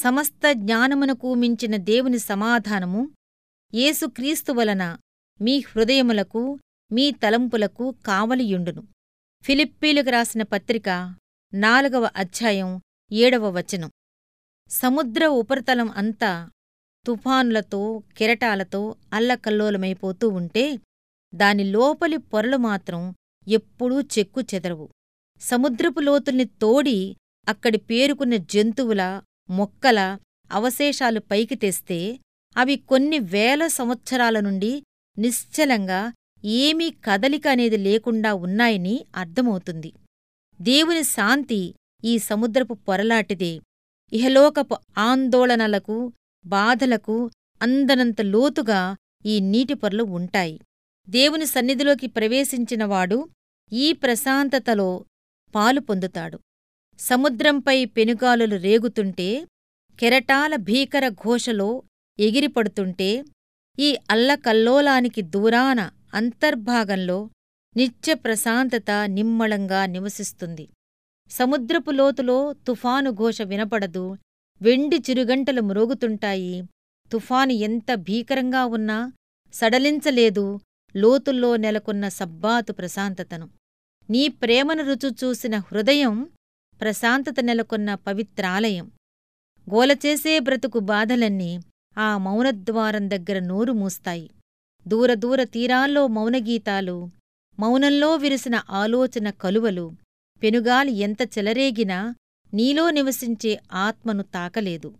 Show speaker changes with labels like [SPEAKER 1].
[SPEAKER 1] సమస్త జ్ఞానమునకు మించిన దేవుని సమాధానము యేసుక్రీస్తు వలన మీ హృదయములకు మీ తలంపులకు కావలియుండును. ఫిలిప్పీలకు రాసిన పత్రిక నాలుగవ అధ్యాయం ఏడవ వచనం. సముద్ర ఉపరితలం అంతా తుఫానులతో కెరటాలతో అల్లకల్లోలమైపోతూ ఉంటే దాని లోపలి పొరలు మాత్రం ఎప్పుడూ చెక్కు చెదరవు. సముద్రపు లోతుల్ని తోడి అక్కడి పేరుకున్న జంతువుల మొక్కల అవశేషాలు పైకి తెస్తే అవి కొన్ని వేల సంవత్సరాల నుండి నిశ్చలంగా ఏమీ కదలిక అనేది లేకుండా ఉన్నాయని అర్థమవుతుంది. దేవుని శాంతి ఈ సముద్రపు పొరలాటిదే. ఇహలోకపు ఆందోళనలకు బాధలకు అందనంత లోతుగా ఈ నీటి పొరలు ఉంటాయి. దేవుని సన్నిధిలోకి ప్రవేశించినవాడు ఈ ప్రశాంతతలో పాలు పొందుతాడు. సముద్రంపై పెనుగాలులు రేగుతుంటే కెరటాల భీకర ఘోషలో ఎగిరిపడుతుంటే ఈ అల్లకల్లోలానికి దూరాన అంతర్భాగంలో నిత్య ప్రశాంతత నిమ్మళంగా నివసిస్తుంది. సముద్రపు లోతులో తుఫాను ఘోష వినపడదు వెండి చిరుగంటలు మ్రోగుతుంటాయి. తుఫాను ఎంత భీకరంగా ఉన్నా సడలించలేదు లోతుల్లో నెలకొన్న సబ్బాతు ప్రశాంతతను. నీ ప్రేమను రుచు చూసిన హృదయం ప్రశాంతత నెలకొన్న పవిత్రాలయం. గోలచేసే బ్రతుకు బాధలన్నీ ఆ మౌనద్వారం దగ్గర నోరు మూస్తాయి. దూరదూర తీరాల్లో మౌనగీతాలు మౌనంలో విరిసిన ఆలోచన కలువలు పెనుగాలి ఎంత చెలరేగినా నీలో నివసించే ఆత్మను తాకలేదు.